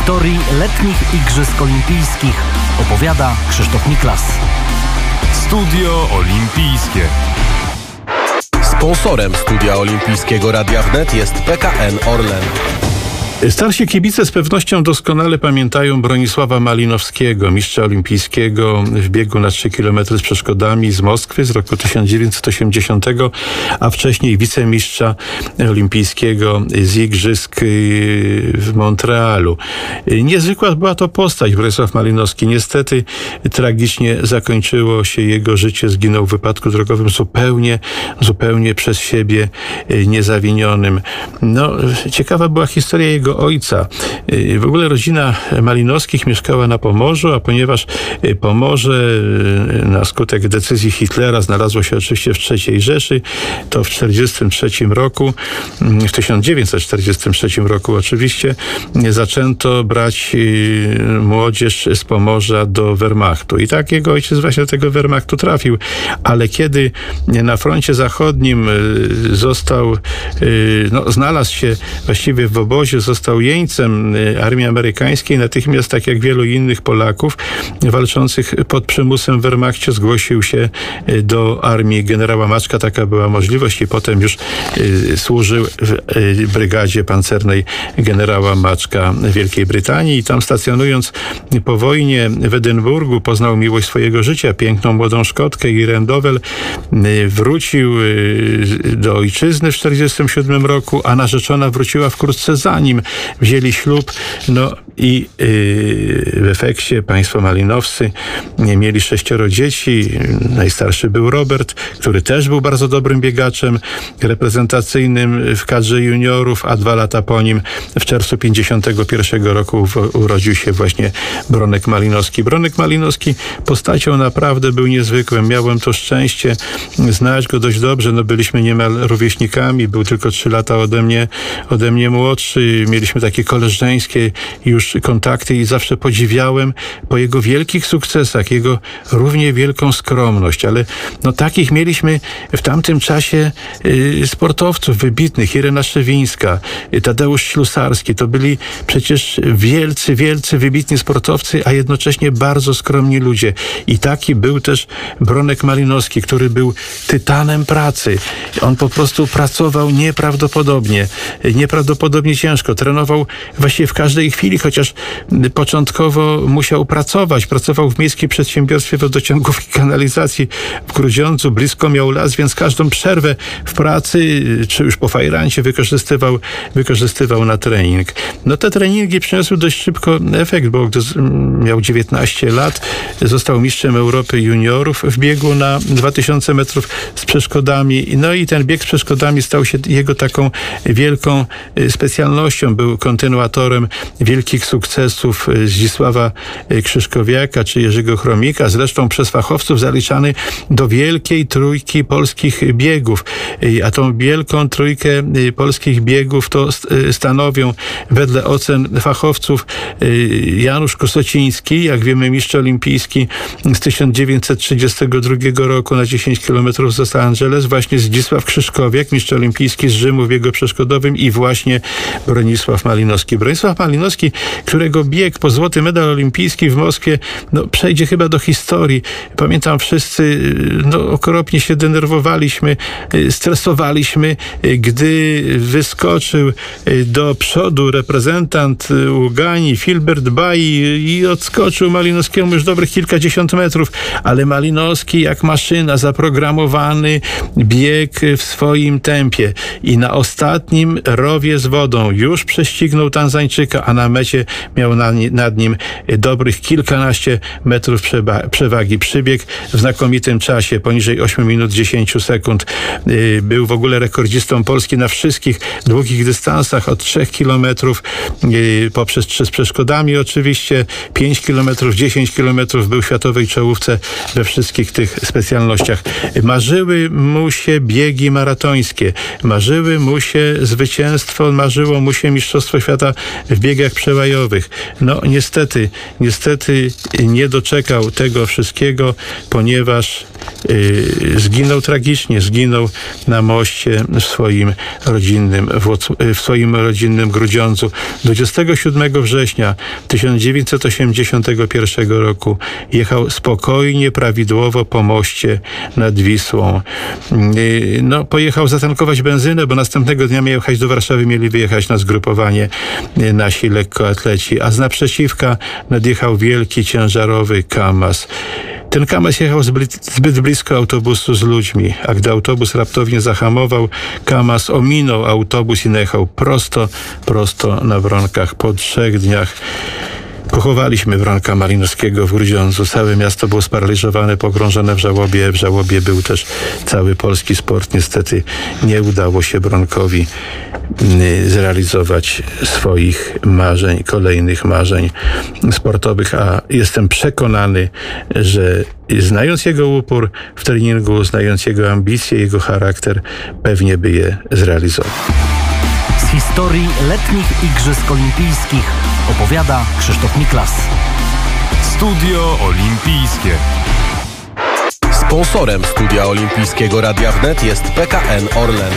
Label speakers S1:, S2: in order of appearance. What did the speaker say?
S1: historii letnich Igrzysk Olimpijskich opowiada Krzysztof Miklas.
S2: Studio Olimpijskie.
S3: Sponsorem Studia Olimpijskiego Radia Wnet jest PKN Orlen.
S4: Starsi kibice z pewnością doskonale pamiętają Bronisława Malinowskiego, mistrza olimpijskiego w biegu na 3 km z przeszkodami z Moskwy z roku 1980, a wcześniej wicemistrza olimpijskiego z Igrzysk y, w Montrealu. Niezwykła była to postać, Bronisław Malinowski. Niestety tragicznie zakończyło się jego życie, zginął w wypadku drogowym zupełnie, zupełnie przez siebie y, niezawinionym. No, ciekawa była historia jego jego ojca. Y, w ogóle rodzina Malinowskich mieszkała na Pomorzu, a ponieważ y, Pomorze y, na skutek decyzji Hitlera znalazło się oczywiście w III Rzeszy, to w 1943 roku, mm, w 1943 roku oczywiście, zaczęto brać młodzież z Pomorza do Wehrmachtu. I tak jego ojciec właśnie do tego Wehrmachtu trafił. Ale kiedy na froncie zachodnim został, no, znalazł się właściwie w obozie, został został jeńcem y, armii amerykańskiej, natychmiast, tak jak wielu innych Polaków walczących pod przymusem w Wehrmachcie, zgłosił się y, do armii generała Maczka. Taka była możliwość i potem już y, służył w brygadzie pancernej generała Maczka Wielkiej Brytanii i tam stacjonując po wojnie w Edynburgu poznał miłość swojego życia, piękną młodą Szkotkę Irene Dowell. Wrócił do ojczyzny w 1947 roku, a narzeczona wróciła wkrótce za nim wzięli ślub, no i yy, w efekcie państwo malinowscy mieli sześcioro dzieci. Najstarszy był Robert, który też był bardzo dobrym biegaczem reprezentacyjnym w kadrze juniorów, a dwa lata po nim w czerwcu 51 roku urodził się właśnie Bronek Malinowski. Bronek Malinowski postacią naprawdę był niezwykłym. Miałem to szczęście znać go dość dobrze. No byliśmy niemal rówieśnikami. Był tylko trzy lata ode mnie, ode mnie młodszy takie koleżeńskie już kontakty i zawsze podziwiałem po jego wielkich sukcesach, jego równie wielką skromność, ale no takich mieliśmy w tamtym czasie y, sportowców wybitnych, Irena Szewińska, y, Tadeusz Ślusarski, to byli przecież wielcy, wielcy, wybitni sportowcy, a jednocześnie bardzo skromni ludzie. I taki był też Bronek Malinowski, który był tytanem pracy. On po prostu pracował nieprawdopodobnie, nieprawdopodobnie ciężko trenował właściwie w każdej chwili, chociaż początkowo musiał pracować. Pracował w Miejskim Przedsiębiorstwie Wodociągów i Kanalizacji w Grudziądzu. Blisko miał las, więc każdą przerwę w pracy, czy już po fajrancie wykorzystywał, wykorzystywał na trening. No te treningi przyniosły dość szybko efekt, bo gdy miał 19 lat, został mistrzem Europy juniorów w biegu na 2000 metrów z przeszkodami. No i ten bieg z przeszkodami stał się jego taką wielką y, był kontynuatorem wielkich sukcesów e, Zdzisława e, Krzyszkowiaka czy Jerzego Chromika, zresztą przez fachowców zaliczany do wielkiej trójki polskich biegów. E, a tą wielką trójkę polskich biegów to stanowią wedle ocen fachowców Janusz Kosociński, jak wiemy mistrz olimpijski z 1932 roku na 10 km z Los Angeles, właśnie Zdzisław Krzyszkowiak, mistrz olimpijski z Rzymu w biegu przeszkodowym i właśnie Bronisław Bronisław Malinowski. Bronisław Malinowski, którego bieg po złoty medal olimpijski w Moskwie no, przejdzie chyba do historii. Pamiętam wszyscy no, okropnie się denerwowaliśmy, stresowaliśmy, gdy wyskoczył do przodu reprezentant Ugani, Filbert Bai i odskoczył Malinowskiemu już dobrych kilkadziesiąt metrów, ale Malinowski jak maszyna, zaprogramowany bieg w swoim tempie i na ostatnim rowie z wodą już prześcignął Tanzańczyka, a na mecie miał na, nad nim dobrych kilkanaście metrów przewagi. Przybieg w znakomitym czasie, poniżej 8 minut 10 sekund. Y, był w ogóle rekordzistą Polski na wszystkich długich dystansach od 3 kilometrów y, poprzez 3 z przeszkodami oczywiście, 5 kilometrów, 10 kilometrów był światowej czołówce we wszystkich tych specjalnościach. Marzyły mu się biegi maratońskie, marzyły mu się zwycięstwo, marzyło mu się mistrzostwo Świata w biegach przełajowych. No niestety, niestety nie doczekał tego wszystkiego, ponieważ zginął tragicznie, zginął na moście w swoim rodzinnym, w swoim rodzinnym Grudziądzu. 27 września 1981 roku jechał spokojnie, prawidłowo po moście nad Wisłą. Y, no, pojechał zatankować benzynę, bo następnego dnia miał jechać do Warszawy, mieli wyjechać na zgrupowanie y, nasi lekkoatleci, a z naprzeciwka nadjechał wielki, ciężarowy KAMAZ. Ten Kamas jechał zbyt blisko autobusu z ludźmi, a gdy autobus raptownie zahamował, Kamas ominął autobus i najechał prosto, prosto na Wronkach. Po trzech dniach Pochowaliśmy Wronka Malinowskiego w Grudziądzu. Całe miasto było sparaliżowane, pogrążone w żałobie. W żałobie był też cały polski sport. Niestety nie udało się Bronkowi y, zrealizować swoich marzeń, kolejnych marzeń sportowych, a jestem przekonany, że znając jego upór w treningu, znając jego ambicje, jego charakter, pewnie by je zrealizował.
S1: Historii letnich Igrzysk Olimpijskich opowiada Krzysztof Miklas.
S2: Studio Olimpijskie.
S3: Sponsorem studia olimpijskiego Radia Wnet jest PKN Orlen.